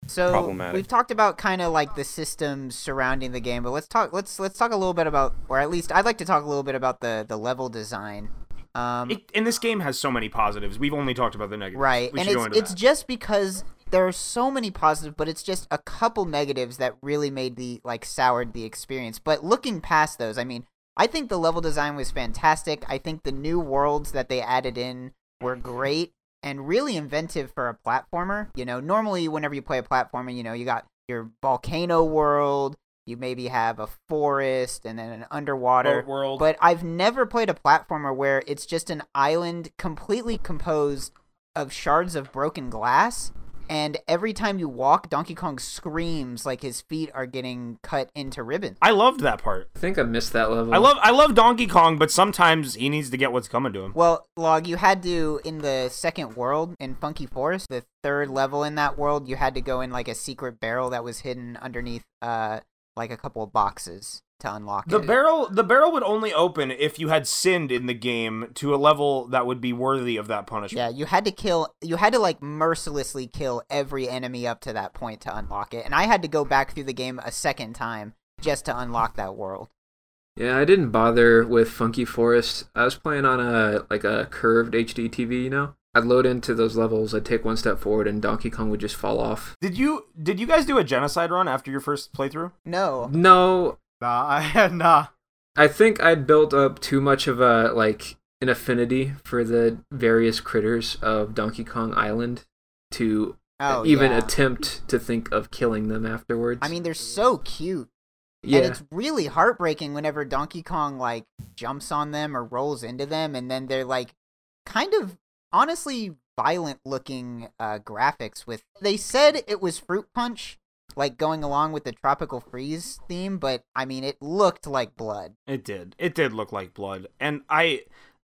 So we've talked about kind of like the systems surrounding the game, but let's talk let's let's talk a little bit about, or at least I'd like to talk a little bit about the the level design. Um, It, and this game has so many positives. We've only talked about the negatives. right, We and it's it's just because there are so many positives, but it's just a couple negatives that really made the like soured the experience. But looking past those, I mean, I think the level design was fantastic. I think the new worlds that they added in were great and really inventive for a platformer. You know, normally whenever you play a platformer, you know, you got your volcano world, you maybe have a forest and then an underwater Boat world. but I've never played a platformer where it's just an island completely composed of shards of broken glass. And every time you walk, Donkey Kong screams like his feet are getting cut into ribbons. I loved that part. I think I missed that level. I love I love Donkey Kong, but sometimes he needs to get what's coming to him. Well, Log, you had to, in the second world in Funky Forest, the third level in that world, you had to go in like a secret barrel that was hidden underneath, uh, like a couple of boxes to unlock The it. barrel the barrel would only open if you had sinned in the game to a level that would be worthy of that punishment. Yeah, you had to kill. You had to like mercilessly kill every enemy up to that point to unlock it, and I had to go back through the game a second time just to unlock that world. Yeah, I didn't bother with Funky Forest. I was playing on a like a curved HD TV, you know. I'd load into those levels, I'd take one step forward, and Donkey Kong would just fall off. Did you did you guys do a genocide run after your first playthrough? No, No, Nah, I had nah. I think I'd built up too much of a like an affinity for the various critters of Donkey Kong Island to oh even yeah. attempt to think of killing them afterwards. I mean, they're so cute, yeah, and it's really heartbreaking whenever Donkey Kong like jumps on them or rolls into them, and then they're like kind of honestly violent looking uh, graphics. With they said it was Fruit Punch, like going along with the tropical freeze theme, but I mean, it looked like blood. It did. It did look like blood. And I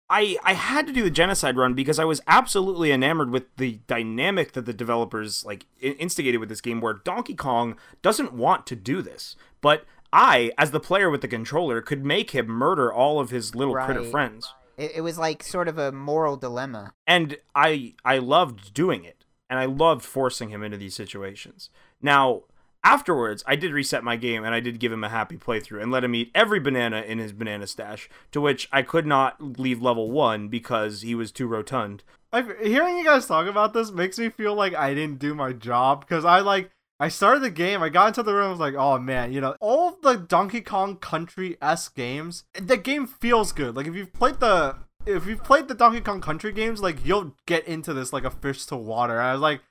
I I had to do the genocide run because I was absolutely enamored with the dynamic that the developers like instigated with this game where Donkey Kong doesn't want to do this, but I as the player with the controller could make him murder all of his little critter friends. It, it was like sort of a moral dilemma. And I I loved doing it. and I loved forcing him into these situations. Now, afterwards, I did reset my game and I did give him a happy playthrough and let him eat every banana in his banana stash, to which I could not leave level 1 because he was too rotund. Hearing you guys talk about this makes me feel like I didn't do my job because I like I started the game, I got into the room, I was like, oh man, you know, all the Donkey Kong Country s games, the game feels good. Like if you've played the if you've played the Donkey Kong Country games, like you'll get into this like a fish to water. I was like,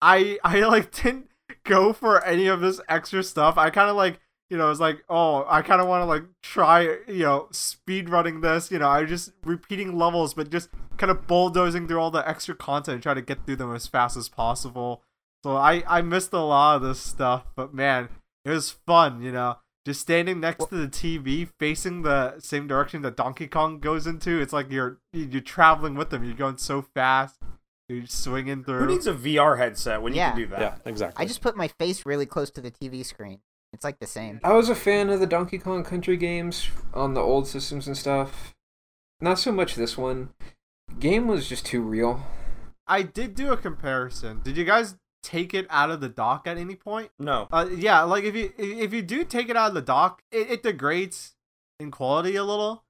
I I like didn't go for any of this extra stuff. I kind of like you know, it's like, oh, I kind of want to like try, you know, speed running this. You know, I just repeating levels, but just kind of bulldozing through all the extra content and try to get through them as fast as possible. So I I missed a lot of this stuff, but man, it was fun. You know, just standing next to the TV, facing the same direction that Donkey Kong goes into. It's like you're you're traveling with them. You're going so fast. You're swinging through. Who needs a VR headset when Yeah. you can do that? Yeah, exactly. I just put my face really close to the TV screen. It's like the same. I was a fan of the Donkey Kong Country games on the old systems and stuff. Not so much this one. Game was just too real. I did do a comparison. Did you guys take it out of the dock at any point? No. Uh, yeah, like if you if you do take it out of the dock, it, it degrades in quality a little,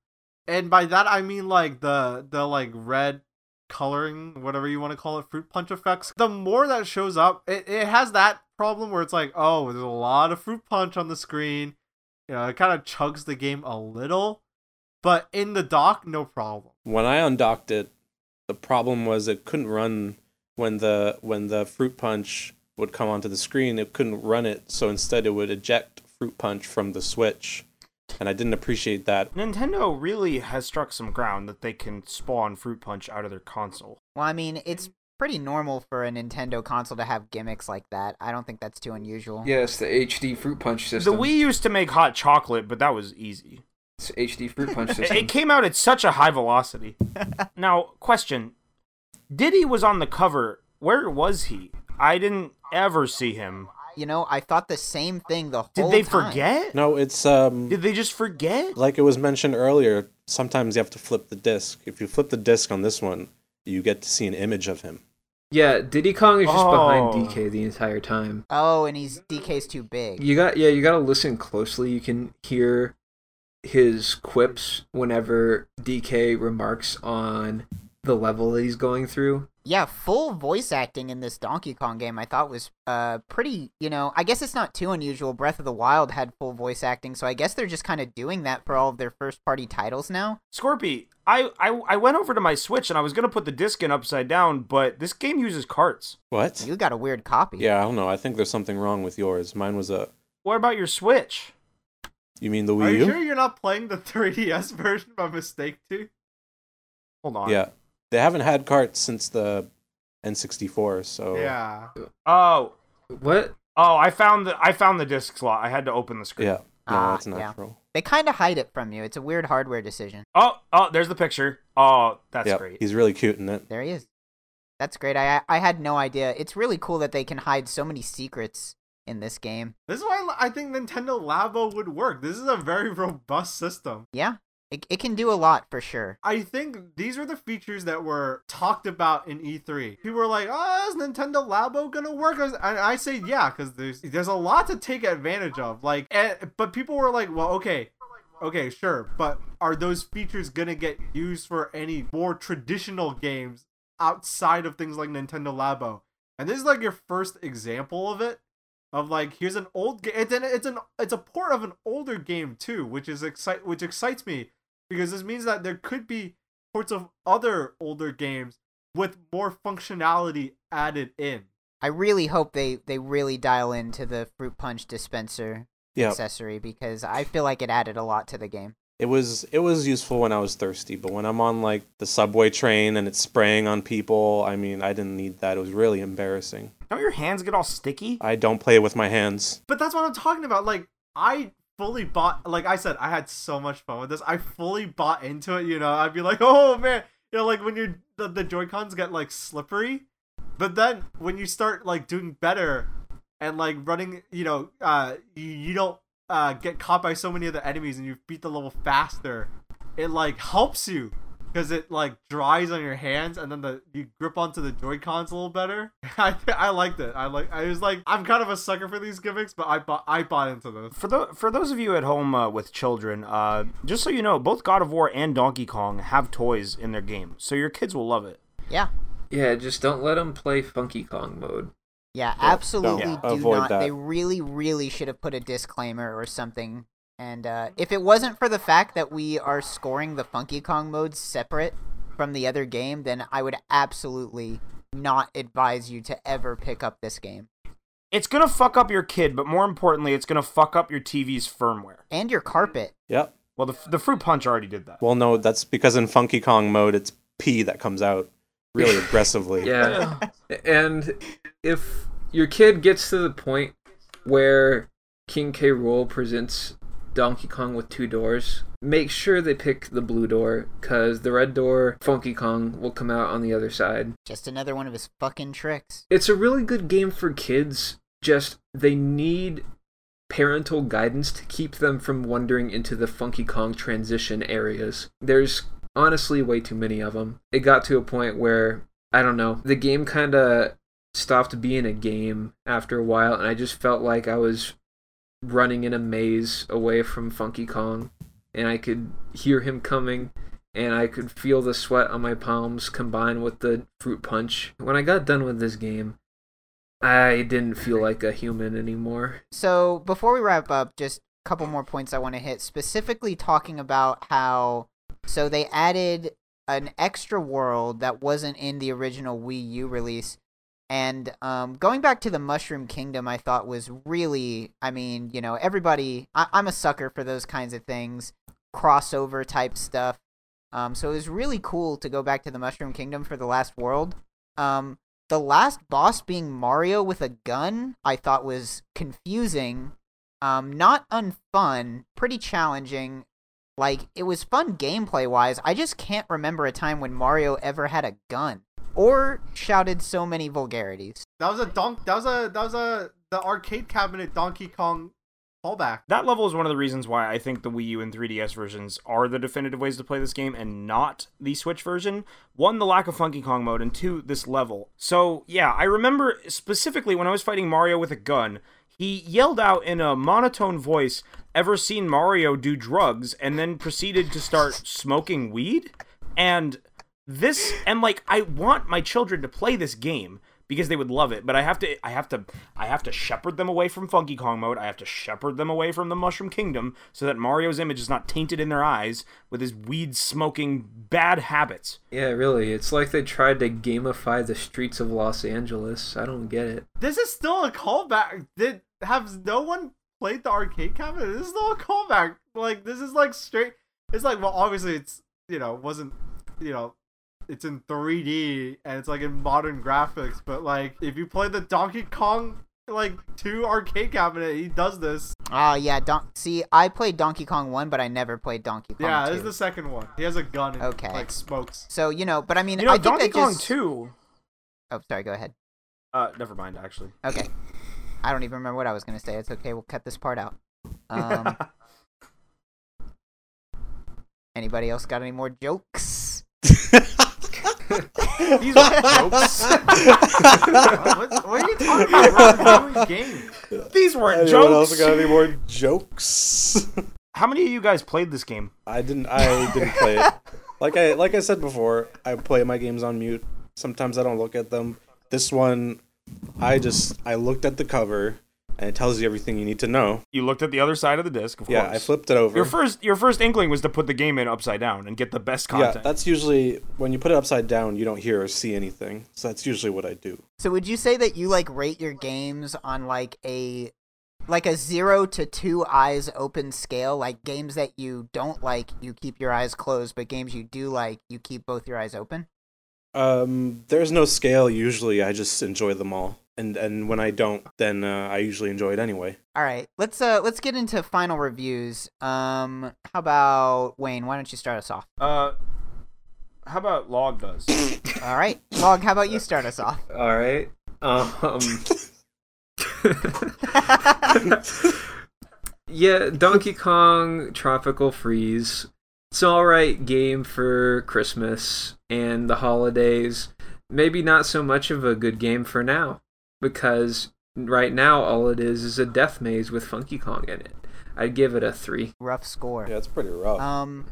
and by that I mean like the the like red coloring, whatever you want to call it, fruit punch effects. The more that shows up, it, it has that problem where it's like, oh, there's a lot of fruit punch on the screen. You know, it kind of chugs the game a little, but in the dock, no problem. when I undocked it, the problem was it couldn't run when the when the fruit punch would come onto the screen. It couldn't run it, so instead it would eject fruit punch from the switch, and I didn't appreciate that. Nintendo really has struck some ground that they can spawn Fruit Punch out of their console. Well, I mean, it's pretty normal for a Nintendo console to have gimmicks like that. I don't think that's too unusual. Yes, the HD Fruit Punch system. The Wii used to make hot chocolate, but that was easy. It's HD Fruit Punch It- system. It came out at such a high velocity. now, question: Diddy was on the cover. Where was he? I didn't ever see him. You know, I thought the same thing the whole time. Did they time. forget? No, it's um Did they just forget? like it was mentioned earlier. Sometimes you have to flip the disc. If you flip the disc on this one, you get to see an image of him. yeah, Diddy Kong is just Oh. behind DK the entire time. Oh, and he's DK's too big. You got yeah, you got to listen closely. You can hear his quips whenever DK remarks on the level that he's going through. Yeah, full voice acting in this Donkey Kong game I thought was uh pretty, you know, I guess it's not too unusual. Breath of the Wild had full voice acting, so I guess they're just kind of doing that for all of their first party titles now. Scorpy, I, I I went over to my Switch and I was gonna put the disc in upside down, but this game uses carts. What? You got a weird copy. Yeah, I don't know. I think there's something wrong with yours. Mine was a. What about your Switch? You mean the Wii U? Are you U? sure you're not playing the 3DS version by mistake too? Hold on. Yeah, they haven't had carts since the N64. So Yeah. Oh, What? oh, I found the I found the disc slot. I had to open the screen. yeah. No, Ah, that's yeah. natural. They kind of hide it from you. It's a weird hardware decision. Oh, oh, there's the picture. Oh, that's Yeah, great. he's really cute in it. There he is. That's great. I I had no idea. It's really cool that they can hide so many secrets in this game. This is why I think Nintendo Labo would work. This is a very robust system. Yeah, it, it can do a lot for sure. I think these were the features that were talked about in E3. People were like, "Oh, is Nintendo Labo gonna work?" And I say, "Yeah," because there's there's a lot to take advantage of. Like, and, but people were like, "Well, okay, okay, sure, but are those features gonna get used for any more traditional games outside of things like Nintendo Labo?" And this is like your first example of it. Of like, here's an old game. It's an it's an it's a port of an older game too, which is excite which excites me because this means that there could be ports of other older games with more functionality added in. I really hope they they really dial into the fruit punch dispenser Yeah, accessory because I feel like it added a lot to the game. it was it was useful when I was thirsty, but when I'm on like the subway train and it's spraying on people, I mean, I didn't need that. It was really embarrassing. Don't your hands get all sticky? I don't play with my hands. But that's what I'm talking about. Like I fully bought like I said, I had so much fun with this. I fully bought into it, you know. I'd be like, "Oh man, you know like when you're the, the Joy-Cons get like slippery." But then when you start like doing better and like running, you know, uh you, you don't uh get caught by so many of the enemies and you beat the level faster, it like helps you because it like dries on your hands and then the you grip onto the Joy Cons a little better. I I liked it. I like. I was like, I'm kind of a sucker for these gimmicks, but I bought I bought into this. For the for those of you at home uh, with children, uh, just so you know, both God of War and Donkey Kong have toys in their game, so your kids will love it. Yeah. Yeah, just don't let them play Funky Kong mode. Yeah, absolutely don't. do Avoid not. that. They really, really should have put a disclaimer or something. And uh, if it wasn't for the fact that we are scoring the Funky Kong modes separate from the other game, then I would absolutely not advise you to ever pick up this game. It's gonna fuck up your kid, but more importantly, it's gonna fuck up your TV's firmware. And your carpet. Yep. Well, the the fruit punch already did that. Well, no, that's because in Funky Kong mode, it's P that comes out really aggressively. Yeah. and if your kid gets to the point where King K. Rool presents Donkey Kong with two doors, make sure they pick the blue door, because the red door, Funky Kong, will come out on the other side. Just another one of his fucking tricks. It's a really good game for kids, just they need parental guidance to keep them from wandering into the Funky Kong transition areas. There's honestly way too many of them. It got to a point where, I don't know, the game kind of stopped being a game after a while, and I just felt like I was running in a maze away from Funky Kong, and I could hear him coming. And I could feel the sweat on my palms combined with the fruit punch. When I got done with this game, I didn't feel like a human anymore. So before we wrap up, just a couple more points I want to hit. Specifically, talking about how so they added an extra world that wasn't in the original Wii U release, and um, going back to the Mushroom Kingdom, I thought was really. I mean, you know, everybody. I- I'm a sucker for those kinds of things, crossover type stuff. Um, so it was really cool to go back to the Mushroom Kingdom for the last world. Um, the last boss being Mario with a gun, I thought was confusing, um, not unfun, pretty challenging. Like it was fun gameplay wise. I just can't remember a time when Mario ever had a gun or shouted so many vulgarities. That was a donk. That was a that was a the arcade cabinet Donkey Kong callback. That level is one of the reasons why I think the Wii U and 3DS versions are the definitive ways to play this game and not the Switch version. One, the lack of Funky Kong mode, and two, this level. So, yeah, I remember specifically when I was fighting Mario with a gun, he yelled out in a monotone voice, Ever seen Mario do drugs? and then proceeded to start smoking weed? And this, and like, I want my children to play this game because they would love it but i have to i have to i have to shepherd them away from funky kong mode i have to shepherd them away from the mushroom kingdom so that mario's image is not tainted in their eyes with his weed smoking bad habits Yeah, really. It's like they tried to gamify the streets of Los Angeles. I don't get it. This is still a callback. Did has no one played the arcade cabinet? This is still a callback. Like this is like straight. It's like well, obviously it's you know wasn't you know it's in 3D and it's like in modern graphics, but like if you play the Donkey Kong like two arcade cabinet, he does this. Oh yeah, Don- see, I played Donkey Kong 1, but I never played Donkey Kong yeah, 2. this is the second one. He has a gun and Okay. like smokes. So, you know, but I mean, you know I think donkey that kong just... 2 Oh, sorry, go ahead. uh never mind actually Okay. I don't even remember what I was going to say. It's okay. We'll cut this part out. Um, anybody else got any more jokes? These are jokes. what, what are you talking about? We're reviewing games. these weren't Anyone else got any more jokes? how many of you guys played this game I didn't. I didn't play it. Like I like I said before, I play my games on mute. Sometimes I don't look at them. This one, I just I looked at the cover, and it tells you everything you need to know. you looked at the other side of the disc of Yeah, course I flipped it over. your first your first inkling was to put the game in upside down and get the best content. yeah, content that's usually when you put it upside down, you don't hear or see anything. So that's usually what I do. So would you say that you like rate your games on like a like a 0 to 2 eyes open scale like games that you don't like you keep your eyes closed but games you do like you keep both your eyes open? Um, there's no scale usually. I just enjoy them all, and and when I don't, then uh, I usually enjoy it anyway. All right. Let's uh let's get into final reviews. Um how about Wayne, why don't you start us off? uh how about log does All right. Log, how about you start us off? All right. Um. yeah, Donkey Kong Tropical Freeze It's an alright game for Christmas and the holidays. Maybe not so much of a good game for now, because right now all it is is a death maze with Funky Kong in it. I'd give it a three. Rough score. Yeah, it's pretty rough. Um,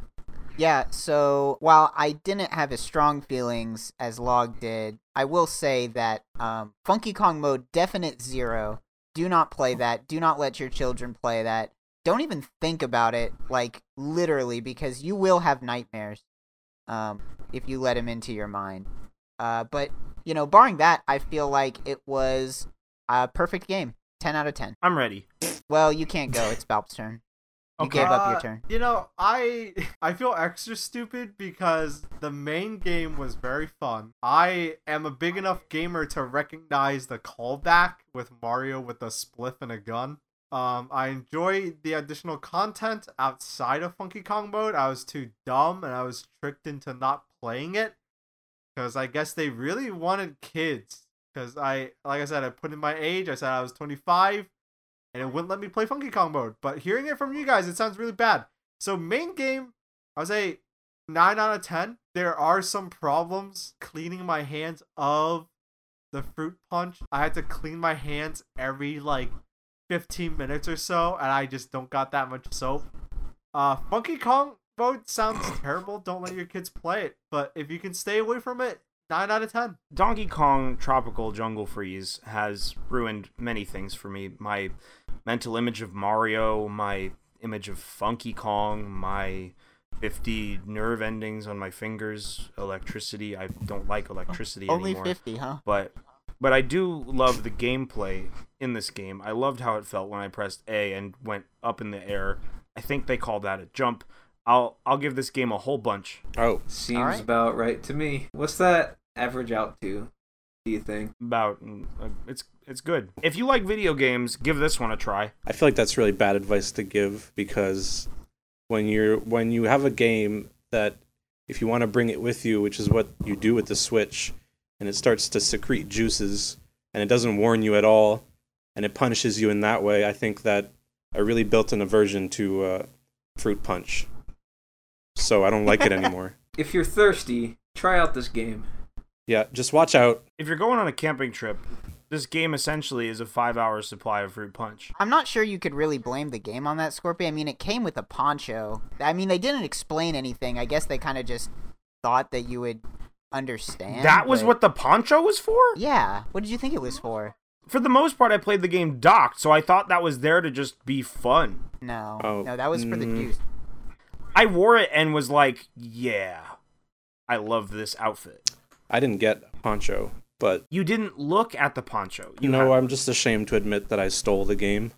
yeah. So while I didn't have as strong feelings as Log did, I will say that um, Funky Kong mode definite zero. Do not play that. Do not let your children play that. Don't even think about it, like literally, because you will have nightmares um, if you let him into your mind. Uh, but you know, barring that, I feel like it was a perfect game. Ten out of ten. I'm ready. Well, you can't go. It's Balp's turn. You Okay. gave up your Uh, turn. You know, I I feel extra stupid because the main game was very fun. I am a big enough gamer to recognize the callback with Mario with a spliff and a gun. Um, I enjoy the additional content outside of Funky Kong mode. I was too dumb and I was tricked into not playing it because I guess they really wanted kids. Because I, like I said, I put in my age. I said I was 25 and it wouldn't let me play Funky Kong mode. But hearing it from you guys, it sounds really bad. So main game, I would say nine out of ten. There are some problems cleaning my hands of the fruit punch. I had to clean my hands every like 15 minutes or so, and I just don't got that much soap. Uh, Funky Kong mode sounds terrible. Don't let your kids play it. But if you can stay away from it, nine out of ten. Donkey Kong Tropical Jungle Freeze has ruined many things for me. My mental image of Mario, my image of Funky Kong, my 50 nerve endings on my fingers, electricity. I don't like electricity Only anymore. fifty, huh? But but I do love the gameplay in this game. I loved how it felt when I pressed A and went up in the air. I think they call that a jump. I'll I'll give this game a whole bunch. oh, Seems Alright. about right to me. What's that average out to, do you think? About mm, uh, it's it's good. If you like video games, give this one a try. I feel like that's really bad advice to give because when you're when you have a game that if you want to bring it with you, which is what you do with the Switch, and it starts to secrete juices and it doesn't warn you at all, and it punishes you in that way, I think that I really built an aversion to uh, Fruit Punch. So I don't like it anymore. If you're thirsty, try out this game. Yeah, just watch out. If you're going on a camping trip, this game essentially is a five hour supply of fruit punch. I'm not sure you could really blame the game on that, Scorpion. I mean, it came with a poncho. I mean, they didn't explain anything. I guess they kind of just thought that you would understand. that was but- what the poncho was for? Yeah. What did you think it was for? For the most part, I played the game docked, so I thought that was there to just be fun. No. Oh, no, that was for the mm. juice. I wore it and was like, yeah, I love this outfit. I didn't get a Poncho, but You didn't look at the poncho. You you know, I'm just ashamed to admit that I stole the game.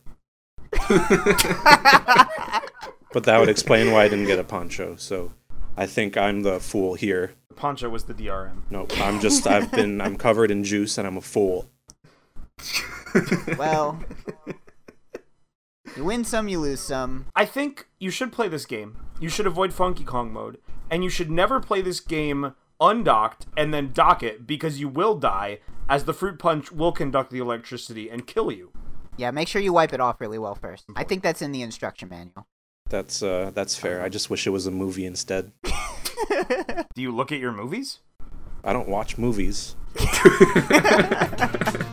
But that would explain why I didn't get a poncho. So I think I'm the fool here. the poncho was the DRM. No, I'm just I've been I'm covered in juice and I'm a fool. Well, you win some, you lose some. I think you should play this game. You should avoid Funky Kong mode, and you should never play this game undocked and then dock it because you will die, as the fruit punch will conduct the electricity and kill you. Yeah, make sure you wipe it off really well first. I think that's in the instruction manual. That's uh that's fair. I just wish it was a movie instead. Do you look at your movies? I don't watch movies.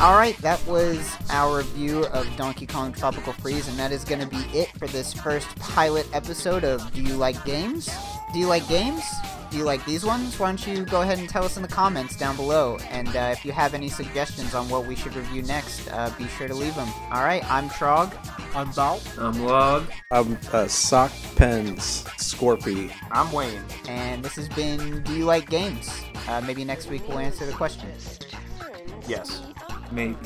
All right, that was our review of Donkey Kong Tropical Freeze, and that is going to be it for this first pilot episode of Do You Like Games? Do you like games? Do you like these ones? Why don't you go ahead and tell us in the comments down below? And uh, if you have any suggestions on what we should review next, uh, be sure to leave them. All right, I'm Trog. I'm Balt. I'm log. Um uh, sock pens, Scorpy. I'm Wayne. and this has been Do You Like Games? Uh, maybe next week we'll answer the question. Yes checkmate.